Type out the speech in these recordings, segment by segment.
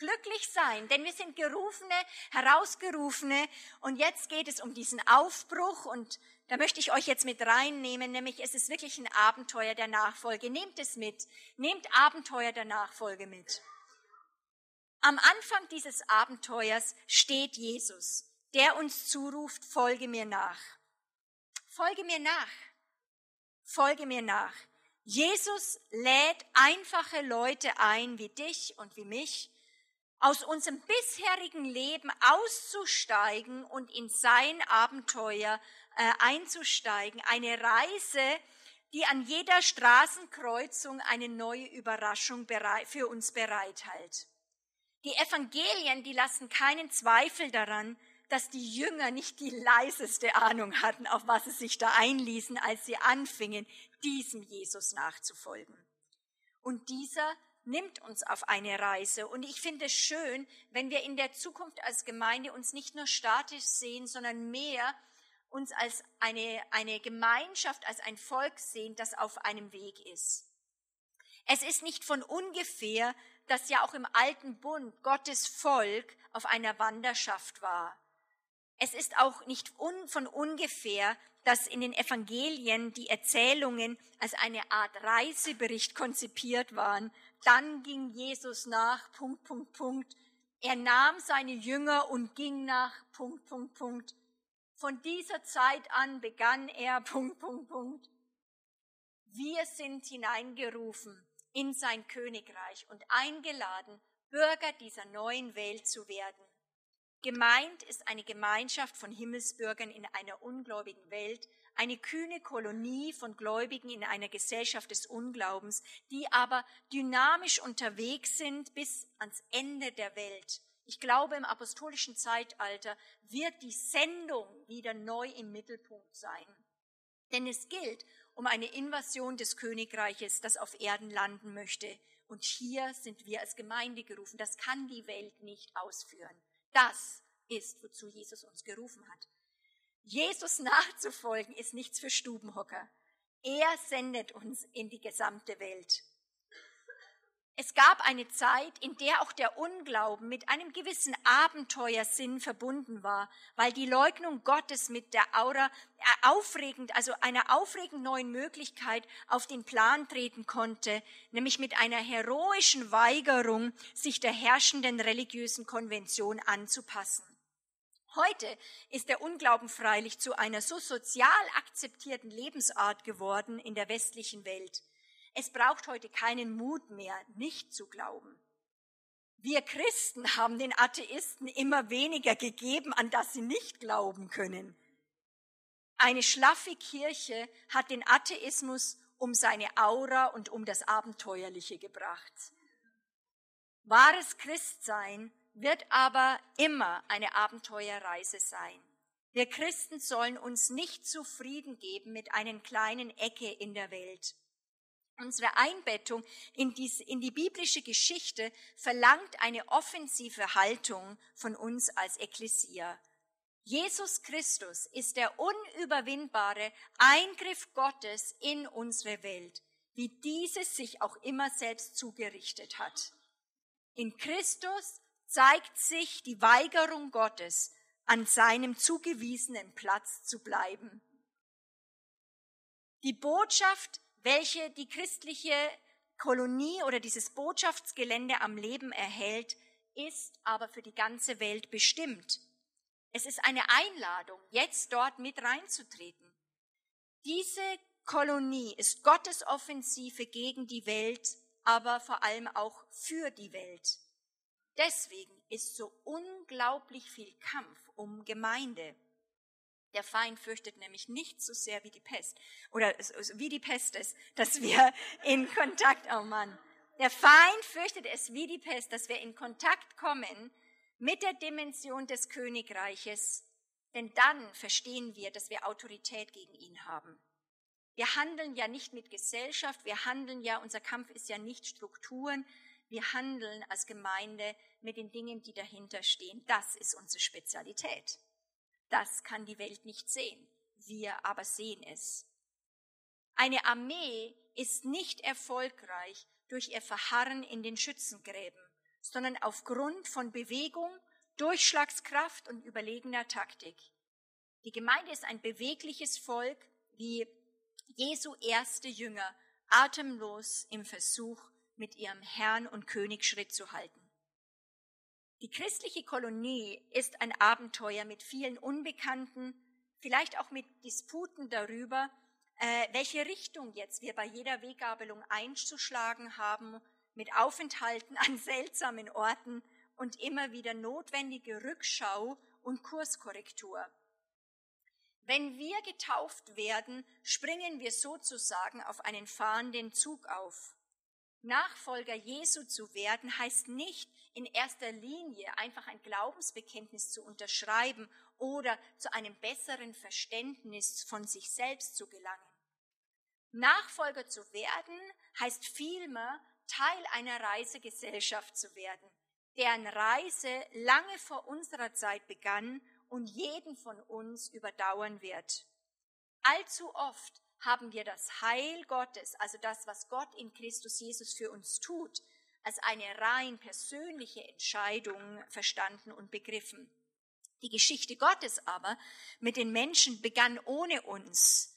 glücklich sein, denn wir sind gerufene, herausgerufene und jetzt geht es um diesen Aufbruch und da möchte ich euch jetzt mit reinnehmen, nämlich es ist wirklich ein Abenteuer der Nachfolge. Nehmt es mit, nehmt Abenteuer der Nachfolge mit. Am Anfang dieses Abenteuers steht Jesus, der uns zuruft, folge mir nach. Folge mir nach. Folge mir nach. Jesus lädt einfache Leute ein, wie dich und wie mich, aus unserem bisherigen Leben auszusteigen und in sein Abenteuer äh, einzusteigen. Eine Reise, die an jeder Straßenkreuzung eine neue Überraschung für uns bereithält. Die Evangelien, die lassen keinen Zweifel daran, dass die Jünger nicht die leiseste Ahnung hatten, auf was sie sich da einließen, als sie anfingen, diesem Jesus nachzufolgen. Und dieser nimmt uns auf eine Reise. Und ich finde es schön, wenn wir in der Zukunft als Gemeinde uns nicht nur statisch sehen, sondern mehr uns als eine, eine Gemeinschaft, als ein Volk sehen, das auf einem Weg ist. Es ist nicht von ungefähr, dass ja auch im alten Bund Gottes Volk auf einer Wanderschaft war. Es ist auch nicht un, von ungefähr, dass in den Evangelien die Erzählungen als eine Art Reisebericht konzipiert waren, dann ging Jesus nach, Punkt, Punkt, Punkt. Er nahm seine Jünger und ging nach, Punkt, Punkt, Punkt. Von dieser Zeit an begann er, Punkt, Punkt, Punkt. Wir sind hineingerufen in sein Königreich und eingeladen, Bürger dieser neuen Welt zu werden. Gemeint ist eine Gemeinschaft von Himmelsbürgern in einer ungläubigen Welt, eine kühne Kolonie von Gläubigen in einer Gesellschaft des Unglaubens, die aber dynamisch unterwegs sind bis ans Ende der Welt. Ich glaube, im apostolischen Zeitalter wird die Sendung wieder neu im Mittelpunkt sein. Denn es gilt um eine Invasion des Königreiches, das auf Erden landen möchte. Und hier sind wir als Gemeinde gerufen. Das kann die Welt nicht ausführen. Das ist, wozu Jesus uns gerufen hat. Jesus nachzufolgen ist nichts für Stubenhocker. Er sendet uns in die gesamte Welt. Es gab eine Zeit, in der auch der Unglauben mit einem gewissen Abenteuersinn verbunden war, weil die Leugnung Gottes mit der Aura äh, aufregend, also einer aufregend neuen Möglichkeit auf den Plan treten konnte, nämlich mit einer heroischen Weigerung, sich der herrschenden religiösen Konvention anzupassen. Heute ist der Unglauben freilich zu einer so sozial akzeptierten Lebensart geworden in der westlichen Welt. Es braucht heute keinen Mut mehr, nicht zu glauben. Wir Christen haben den Atheisten immer weniger gegeben, an das sie nicht glauben können. Eine schlaffe Kirche hat den Atheismus um seine Aura und um das Abenteuerliche gebracht. Wahres Christsein wird aber immer eine Abenteuerreise sein. Wir Christen sollen uns nicht zufrieden geben mit einer kleinen Ecke in der Welt. Unsere Einbettung in die, in die, biblische Geschichte verlangt eine offensive Haltung von uns als Ekklesia. Jesus Christus ist der unüberwindbare Eingriff Gottes in unsere Welt, wie dieses sich auch immer selbst zugerichtet hat. In Christus zeigt sich die Weigerung Gottes, an seinem zugewiesenen Platz zu bleiben. Die Botschaft, welche die christliche Kolonie oder dieses Botschaftsgelände am Leben erhält, ist aber für die ganze Welt bestimmt. Es ist eine Einladung, jetzt dort mit reinzutreten. Diese Kolonie ist Gottes Offensive gegen die Welt, aber vor allem auch für die Welt. Deswegen ist so unglaublich viel Kampf um Gemeinde. Der Feind fürchtet nämlich nicht so sehr wie die Pest oder wie die Pest ist, dass wir in Kontakt, oh Mann, der Feind fürchtet es wie die Pest, dass wir in Kontakt kommen mit der Dimension des Königreiches, denn dann verstehen wir, dass wir Autorität gegen ihn haben. Wir handeln ja nicht mit Gesellschaft, wir handeln ja, unser Kampf ist ja nicht Strukturen, wir handeln als Gemeinde mit den Dingen, die dahinter stehen. Das ist unsere Spezialität. Das kann die Welt nicht sehen. Wir aber sehen es. Eine Armee ist nicht erfolgreich durch ihr Verharren in den Schützengräben, sondern aufgrund von Bewegung, Durchschlagskraft und überlegener Taktik. Die Gemeinde ist ein bewegliches Volk, wie Jesu erste Jünger, atemlos im Versuch, mit ihrem Herrn und König Schritt zu halten. Die christliche Kolonie ist ein Abenteuer mit vielen Unbekannten, vielleicht auch mit Disputen darüber, äh, welche Richtung jetzt wir bei jeder Weggabelung einzuschlagen haben, mit Aufenthalten an seltsamen Orten und immer wieder notwendige Rückschau und Kurskorrektur. Wenn wir getauft werden, springen wir sozusagen auf einen fahrenden Zug auf. Nachfolger Jesu zu werden heißt nicht in erster Linie einfach ein Glaubensbekenntnis zu unterschreiben oder zu einem besseren Verständnis von sich selbst zu gelangen. Nachfolger zu werden heißt vielmehr Teil einer Reisegesellschaft zu werden, deren Reise lange vor unserer Zeit begann und jeden von uns überdauern wird. Allzu oft haben wir das Heil Gottes, also das, was Gott in Christus Jesus für uns tut, als eine rein persönliche Entscheidung verstanden und begriffen. Die Geschichte Gottes aber mit den Menschen begann ohne uns.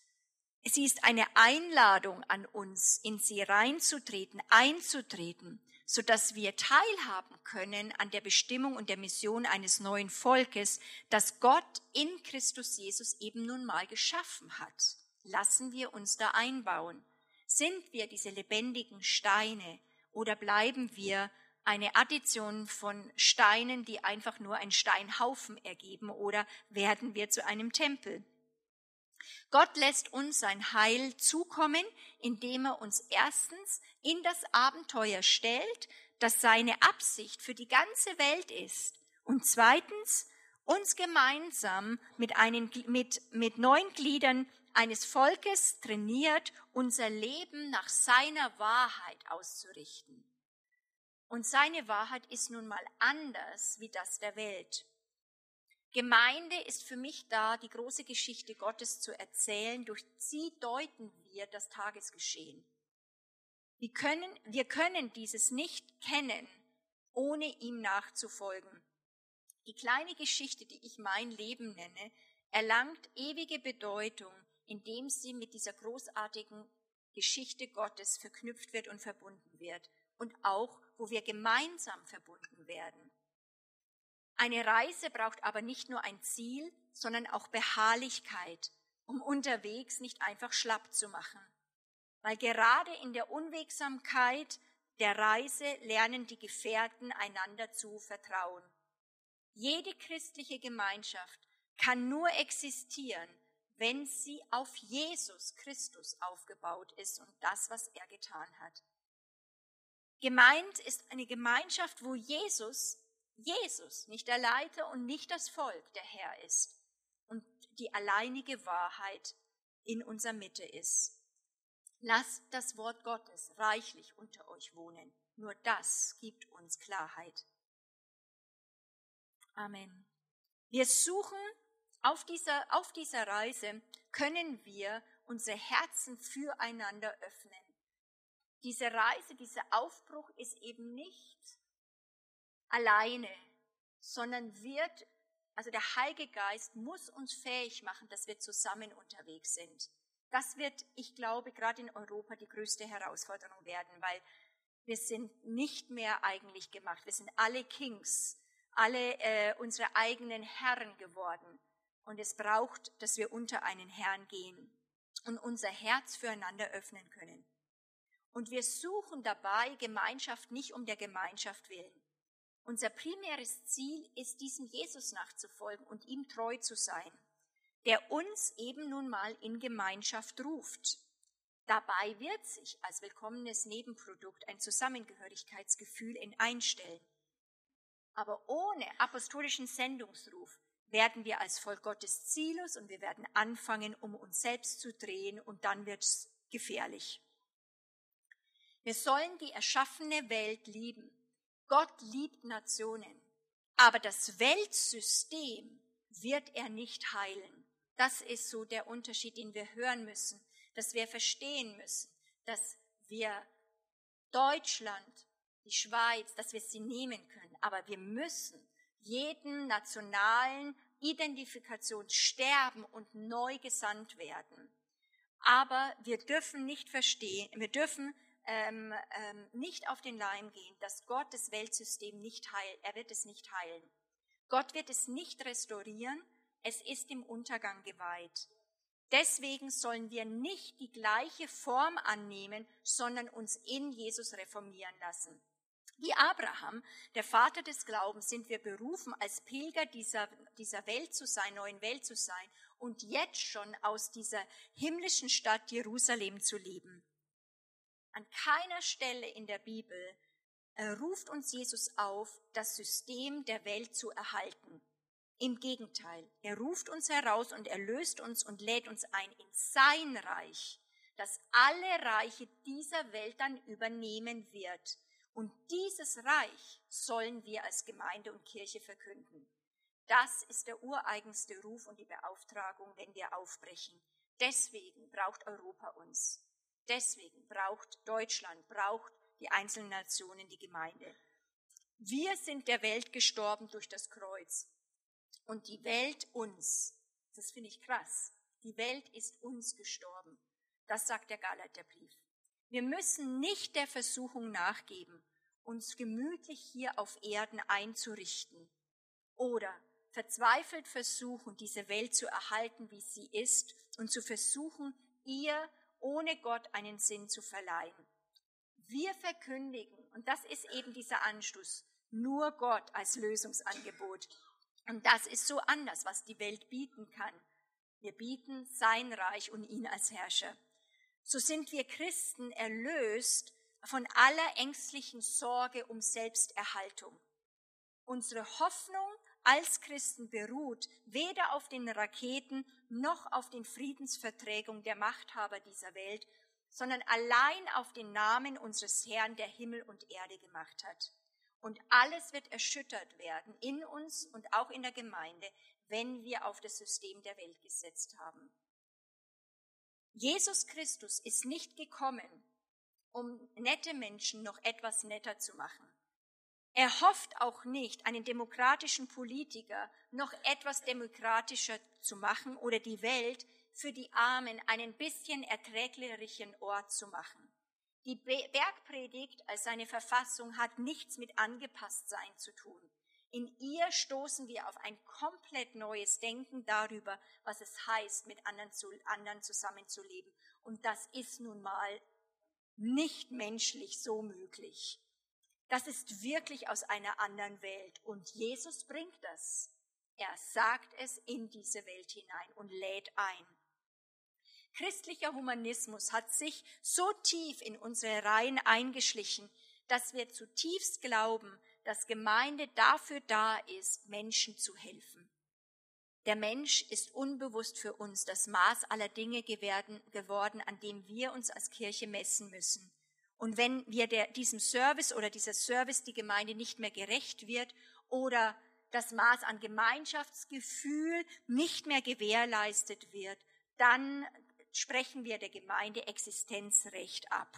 Sie ist eine Einladung an uns, in sie reinzutreten, einzutreten, so dass wir teilhaben können an der Bestimmung und der Mission eines neuen Volkes, das Gott in Christus Jesus eben nun mal geschaffen hat. Lassen wir uns da einbauen. Sind wir diese lebendigen Steine oder bleiben wir eine Addition von Steinen, die einfach nur einen Steinhaufen ergeben oder werden wir zu einem Tempel? Gott lässt uns sein Heil zukommen, indem er uns erstens in das Abenteuer stellt, das seine Absicht für die ganze Welt ist, und zweitens uns gemeinsam mit, einen, mit, mit neun Gliedern eines Volkes trainiert, unser Leben nach seiner Wahrheit auszurichten. Und seine Wahrheit ist nun mal anders wie das der Welt. Gemeinde ist für mich da, die große Geschichte Gottes zu erzählen. Durch sie deuten wir das Tagesgeschehen. Wir können, wir können dieses nicht kennen, ohne ihm nachzufolgen. Die kleine Geschichte, die ich mein Leben nenne, erlangt ewige Bedeutung, indem sie mit dieser großartigen Geschichte Gottes verknüpft wird und verbunden wird und auch wo wir gemeinsam verbunden werden. Eine Reise braucht aber nicht nur ein Ziel, sondern auch Beharrlichkeit, um unterwegs nicht einfach schlapp zu machen. Weil gerade in der Unwegsamkeit der Reise lernen die Gefährten einander zu vertrauen. Jede christliche Gemeinschaft kann nur existieren, wenn sie auf Jesus Christus aufgebaut ist und das, was er getan hat. Gemeint ist eine Gemeinschaft, wo Jesus, Jesus, nicht der Leiter und nicht das Volk der Herr ist und die alleinige Wahrheit in unserer Mitte ist. Lasst das Wort Gottes reichlich unter euch wohnen. Nur das gibt uns Klarheit. Amen. Wir suchen auf dieser, auf dieser Reise, können wir unsere Herzen füreinander öffnen diese Reise, dieser Aufbruch ist eben nicht alleine, sondern wird, also der Heilige Geist muss uns fähig machen, dass wir zusammen unterwegs sind. Das wird, ich glaube, gerade in Europa die größte Herausforderung werden, weil wir sind nicht mehr eigentlich gemacht. Wir sind alle Kings, alle äh, unsere eigenen Herren geworden. Und es braucht, dass wir unter einen Herrn gehen und unser Herz füreinander öffnen können. Und wir suchen dabei Gemeinschaft nicht um der Gemeinschaft willen. Unser primäres Ziel ist, diesem Jesus nachzufolgen und ihm treu zu sein, der uns eben nun mal in Gemeinschaft ruft. Dabei wird sich als willkommenes Nebenprodukt ein Zusammengehörigkeitsgefühl einstellen. Aber ohne apostolischen Sendungsruf werden wir als Volk Gottes ziellos und wir werden anfangen, um uns selbst zu drehen und dann wird es gefährlich. Wir sollen die erschaffene Welt lieben. Gott liebt Nationen. Aber das Weltsystem wird er nicht heilen. Das ist so der Unterschied, den wir hören müssen, dass wir verstehen müssen, dass wir Deutschland die Schweiz, dass wir sie nehmen können. Aber wir müssen jeden nationalen Identifikation sterben und neu gesandt werden. Aber wir dürfen nicht verstehen, wir dürfen ähm, ähm, nicht auf den Leim gehen, dass Gott das Weltsystem nicht heilt. Er wird es nicht heilen. Gott wird es nicht restaurieren. Es ist im Untergang geweiht. Deswegen sollen wir nicht die gleiche Form annehmen, sondern uns in Jesus reformieren lassen. Wie Abraham, der Vater des Glaubens, sind wir berufen, als Pilger dieser, dieser Welt zu sein, neuen Welt zu sein und jetzt schon aus dieser himmlischen Stadt Jerusalem zu leben. An keiner Stelle in der Bibel äh, ruft uns Jesus auf, das System der Welt zu erhalten. Im Gegenteil, er ruft uns heraus und erlöst uns und lädt uns ein in sein Reich, das alle Reiche dieser Welt dann übernehmen wird. Und dieses Reich sollen wir als Gemeinde und Kirche verkünden. Das ist der ureigenste Ruf und die Beauftragung, wenn wir aufbrechen. Deswegen braucht Europa uns. Deswegen braucht Deutschland, braucht die einzelnen Nationen die Gemeinde. Wir sind der Welt gestorben durch das Kreuz und die Welt uns. Das finde ich krass. Die Welt ist uns gestorben. Das sagt der Galaterbrief. Wir müssen nicht der Versuchung nachgeben, uns gemütlich hier auf Erden einzurichten oder verzweifelt versuchen, diese Welt zu erhalten, wie sie ist und zu versuchen, ihr ohne Gott einen Sinn zu verleihen. Wir verkündigen, und das ist eben dieser Anstoß, nur Gott als Lösungsangebot. Und das ist so anders, was die Welt bieten kann. Wir bieten sein Reich und ihn als Herrscher. So sind wir Christen erlöst von aller ängstlichen Sorge um Selbsterhaltung. Unsere Hoffnung als Christen beruht weder auf den Raketen noch auf den Friedensverträgen der Machthaber dieser Welt, sondern allein auf den Namen unseres Herrn, der Himmel und Erde gemacht hat. Und alles wird erschüttert werden in uns und auch in der Gemeinde, wenn wir auf das System der Welt gesetzt haben. Jesus Christus ist nicht gekommen, um nette Menschen noch etwas netter zu machen. Er hofft auch nicht, einen demokratischen Politiker noch etwas demokratischer zu machen oder die Welt für die Armen einen bisschen erträglicheren Ort zu machen. Die Bergpredigt als seine Verfassung hat nichts mit Angepasstsein zu tun. In ihr stoßen wir auf ein komplett neues Denken darüber, was es heißt, mit anderen, zu, anderen zusammenzuleben. Und das ist nun mal nicht menschlich so möglich. Das ist wirklich aus einer anderen Welt. Und Jesus bringt das. Er sagt es in diese Welt hinein und lädt ein. Christlicher Humanismus hat sich so tief in unsere Reihen eingeschlichen, dass wir zutiefst glauben, dass Gemeinde dafür da ist, Menschen zu helfen. Der Mensch ist unbewusst für uns das Maß aller Dinge geworden, an dem wir uns als Kirche messen müssen. Und wenn wir der, diesem Service oder dieser Service die Gemeinde nicht mehr gerecht wird oder das Maß an Gemeinschaftsgefühl nicht mehr gewährleistet wird, dann sprechen wir der Gemeinde Existenzrecht ab.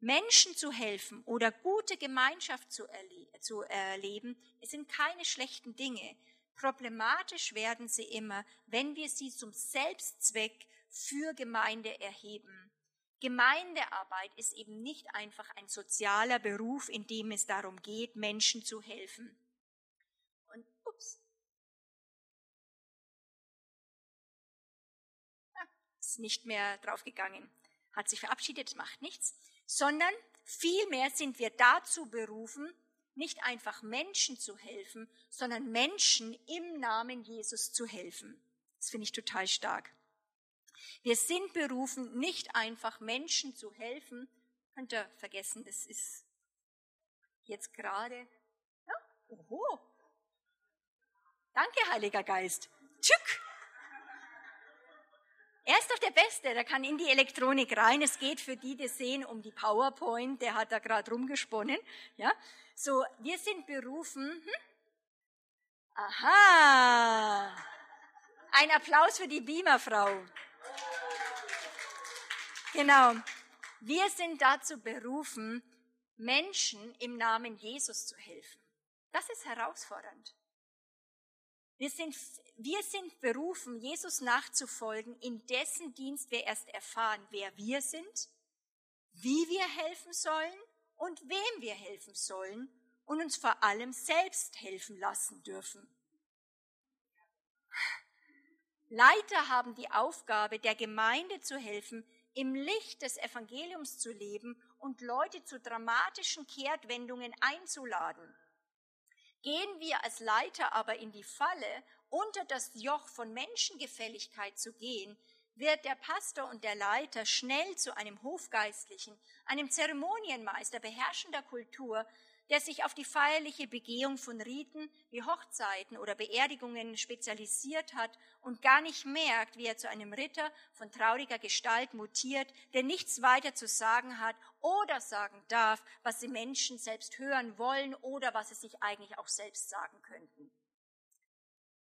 Menschen zu helfen oder gute Gemeinschaft zu, erle zu erleben, sind keine schlechten Dinge. Problematisch werden sie immer, wenn wir sie zum Selbstzweck für Gemeinde erheben. Gemeindearbeit ist eben nicht einfach ein sozialer Beruf, in dem es darum geht, Menschen zu helfen. Und ups, ist nicht mehr draufgegangen, hat sich verabschiedet, macht nichts, sondern vielmehr sind wir dazu berufen, nicht einfach Menschen zu helfen, sondern Menschen im Namen Jesus zu helfen. Das finde ich total stark. Wir sind berufen, nicht einfach Menschen zu helfen. Könnt ihr vergessen, das ist jetzt gerade. Ja? Oho. Danke, Heiliger Geist. Tschück. Ist doch der Beste, der kann in die Elektronik rein. Es geht für die, die sehen, um die PowerPoint, der hat da gerade rumgesponnen. Ja, so, wir sind berufen. Hm? Aha! Ein Applaus für die Beamerfrau. Genau. Wir sind dazu berufen, Menschen im Namen Jesus zu helfen. Das ist herausfordernd. Wir sind, wir sind berufen, Jesus nachzufolgen, in dessen Dienst wir erst erfahren, wer wir sind, wie wir helfen sollen und wem wir helfen sollen und uns vor allem selbst helfen lassen dürfen. Leiter haben die Aufgabe, der Gemeinde zu helfen, im Licht des Evangeliums zu leben und Leute zu dramatischen Kehrtwendungen einzuladen. Gehen wir als Leiter aber in die Falle, unter das Joch von Menschengefälligkeit zu gehen, wird der Pastor und der Leiter schnell zu einem Hofgeistlichen, einem Zeremonienmeister beherrschender Kultur, der sich auf die feierliche Begehung von Riten wie Hochzeiten oder Beerdigungen spezialisiert hat und gar nicht merkt, wie er zu einem Ritter von trauriger Gestalt mutiert, der nichts weiter zu sagen hat oder sagen darf, was die Menschen selbst hören wollen oder was sie sich eigentlich auch selbst sagen könnten.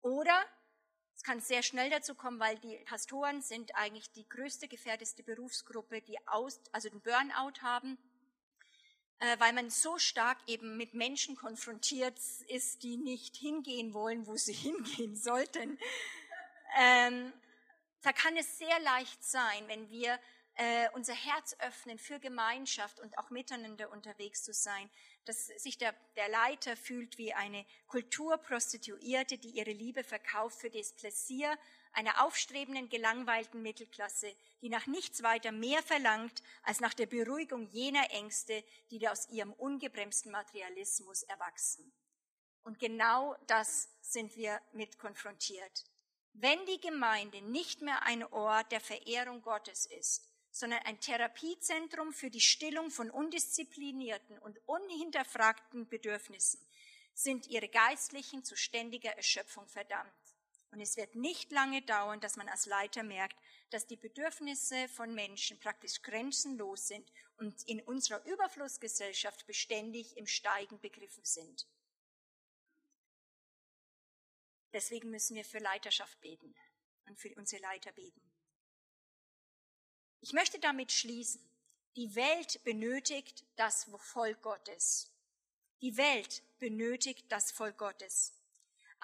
Oder es kann sehr schnell dazu kommen, weil die Pastoren sind eigentlich die größte gefährdeste Berufsgruppe, die aus, also den Burnout haben weil man so stark eben mit Menschen konfrontiert ist, die nicht hingehen wollen, wo sie hingehen sollten. Ähm, da kann es sehr leicht sein, wenn wir äh, unser Herz öffnen für Gemeinschaft und auch miteinander unterwegs zu sein, dass sich der, der Leiter fühlt wie eine Kulturprostituierte, die ihre Liebe verkauft für das Pläsier einer aufstrebenden, gelangweilten Mittelklasse, die nach nichts weiter mehr verlangt als nach der Beruhigung jener Ängste, die aus ihrem ungebremsten Materialismus erwachsen. Und genau das sind wir mit konfrontiert. Wenn die Gemeinde nicht mehr ein Ort der Verehrung Gottes ist, sondern ein Therapiezentrum für die Stillung von undisziplinierten und unhinterfragten Bedürfnissen, sind ihre Geistlichen zu ständiger Erschöpfung verdammt. Und es wird nicht lange dauern, dass man als Leiter merkt, dass die Bedürfnisse von Menschen praktisch grenzenlos sind und in unserer Überflussgesellschaft beständig im Steigen begriffen sind. Deswegen müssen wir für Leiterschaft beten und für unsere Leiter beten. Ich möchte damit schließen. Die Welt benötigt das Volk Gottes. Die Welt benötigt das Volk Gottes.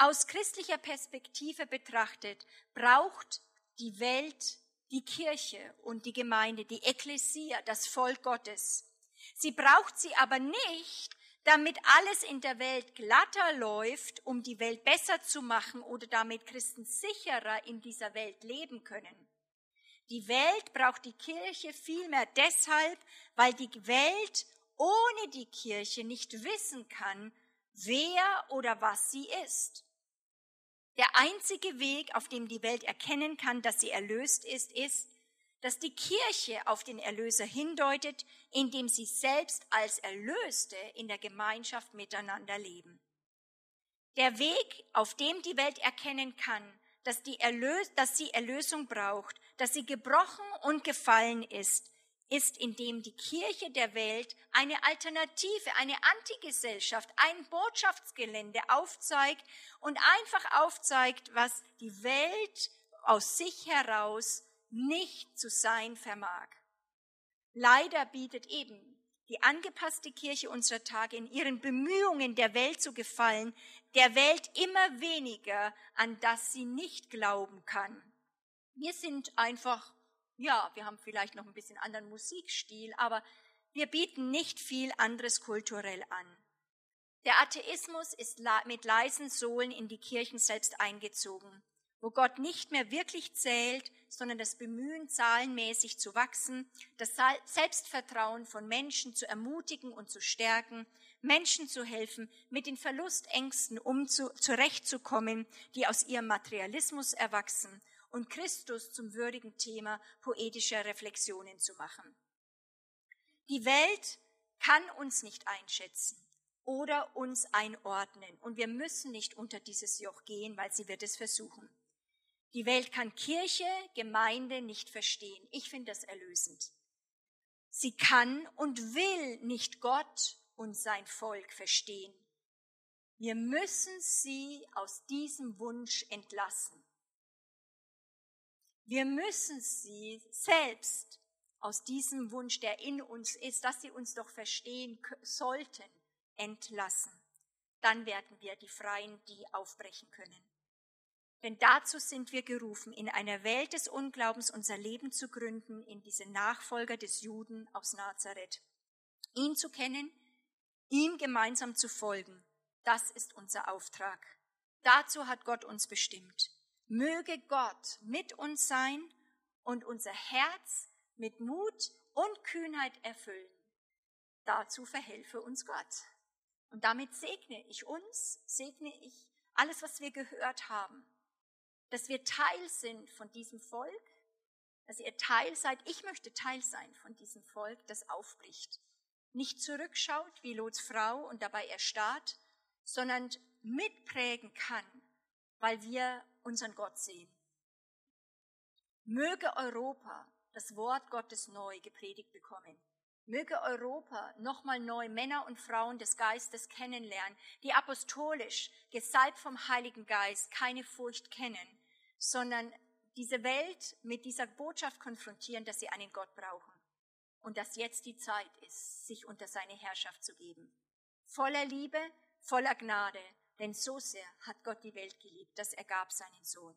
Aus christlicher Perspektive betrachtet braucht die Welt die Kirche und die Gemeinde, die Ekklesia, das Volk Gottes. Sie braucht sie aber nicht, damit alles in der Welt glatter läuft, um die Welt besser zu machen oder damit Christen sicherer in dieser Welt leben können. Die Welt braucht die Kirche vielmehr deshalb, weil die Welt ohne die Kirche nicht wissen kann, wer oder was sie ist. Der einzige Weg, auf dem die Welt erkennen kann, dass sie erlöst ist, ist, dass die Kirche auf den Erlöser hindeutet, indem sie selbst als Erlöste in der Gemeinschaft miteinander leben. Der Weg, auf dem die Welt erkennen kann, dass, die Erlös dass sie Erlösung braucht, dass sie gebrochen und gefallen ist, ist, indem die Kirche der Welt eine Alternative, eine Antigesellschaft, ein Botschaftsgelände aufzeigt und einfach aufzeigt, was die Welt aus sich heraus nicht zu sein vermag. Leider bietet eben die angepasste Kirche unserer Tage in ihren Bemühungen, der Welt zu gefallen, der Welt immer weniger, an das sie nicht glauben kann. Wir sind einfach ja, wir haben vielleicht noch ein bisschen anderen Musikstil, aber wir bieten nicht viel anderes kulturell an. Der Atheismus ist mit leisen Sohlen in die Kirchen selbst eingezogen, wo Gott nicht mehr wirklich zählt, sondern das Bemühen, zahlenmäßig zu wachsen, das Selbstvertrauen von Menschen zu ermutigen und zu stärken, Menschen zu helfen, mit den Verlustängsten umzu, zurechtzukommen, die aus ihrem Materialismus erwachsen und Christus zum würdigen Thema poetischer Reflexionen zu machen. Die Welt kann uns nicht einschätzen oder uns einordnen und wir müssen nicht unter dieses Joch gehen, weil sie wird es versuchen. Die Welt kann Kirche, Gemeinde nicht verstehen. Ich finde das erlösend. Sie kann und will nicht Gott und sein Volk verstehen. Wir müssen sie aus diesem Wunsch entlassen. Wir müssen sie selbst aus diesem Wunsch, der in uns ist, dass sie uns doch verstehen sollten, entlassen. Dann werden wir die Freien, die aufbrechen können. Denn dazu sind wir gerufen, in einer Welt des Unglaubens unser Leben zu gründen, in diese Nachfolger des Juden aus Nazareth. Ihn zu kennen, ihm gemeinsam zu folgen, das ist unser Auftrag. Dazu hat Gott uns bestimmt. Möge Gott mit uns sein und unser Herz mit Mut und Kühnheit erfüllen. Dazu verhelfe uns Gott. Und damit segne ich uns, segne ich alles, was wir gehört haben, dass wir Teil sind von diesem Volk, dass ihr Teil seid. Ich möchte Teil sein von diesem Volk, das aufbricht. Nicht zurückschaut wie Lots Frau und dabei erstarrt, sondern mitprägen kann, weil wir unseren Gott sehen. Möge Europa das Wort Gottes neu gepredigt bekommen. Möge Europa nochmal neu Männer und Frauen des Geistes kennenlernen, die apostolisch, gesalbt vom Heiligen Geist, keine Furcht kennen, sondern diese Welt mit dieser Botschaft konfrontieren, dass sie einen Gott brauchen und dass jetzt die Zeit ist, sich unter seine Herrschaft zu geben. Voller Liebe, voller Gnade, denn so sehr hat Gott die Welt geliebt, dass er gab seinen Sohn.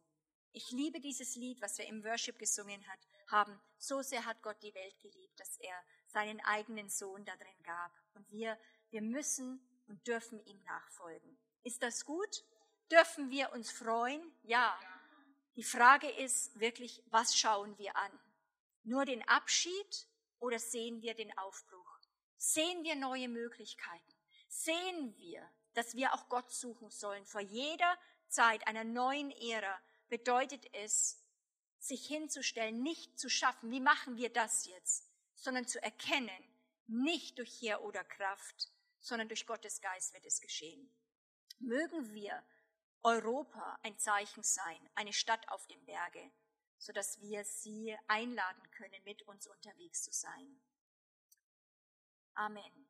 Ich liebe dieses Lied, was wir im Worship gesungen hat, haben. So sehr hat Gott die Welt geliebt, dass er seinen eigenen Sohn da drin gab. Und wir, wir müssen und dürfen ihm nachfolgen. Ist das gut? Dürfen wir uns freuen? Ja. Die Frage ist wirklich, was schauen wir an? Nur den Abschied oder sehen wir den Aufbruch? Sehen wir neue Möglichkeiten? Sehen wir, dass wir auch Gott suchen sollen. Vor jeder Zeit einer neuen Ära bedeutet es, sich hinzustellen, nicht zu schaffen. Wie machen wir das jetzt? Sondern zu erkennen, nicht durch Heer oder Kraft, sondern durch Gottes Geist wird es geschehen. Mögen wir Europa ein Zeichen sein, eine Stadt auf dem Berge, so dass wir sie einladen können, mit uns unterwegs zu sein. Amen.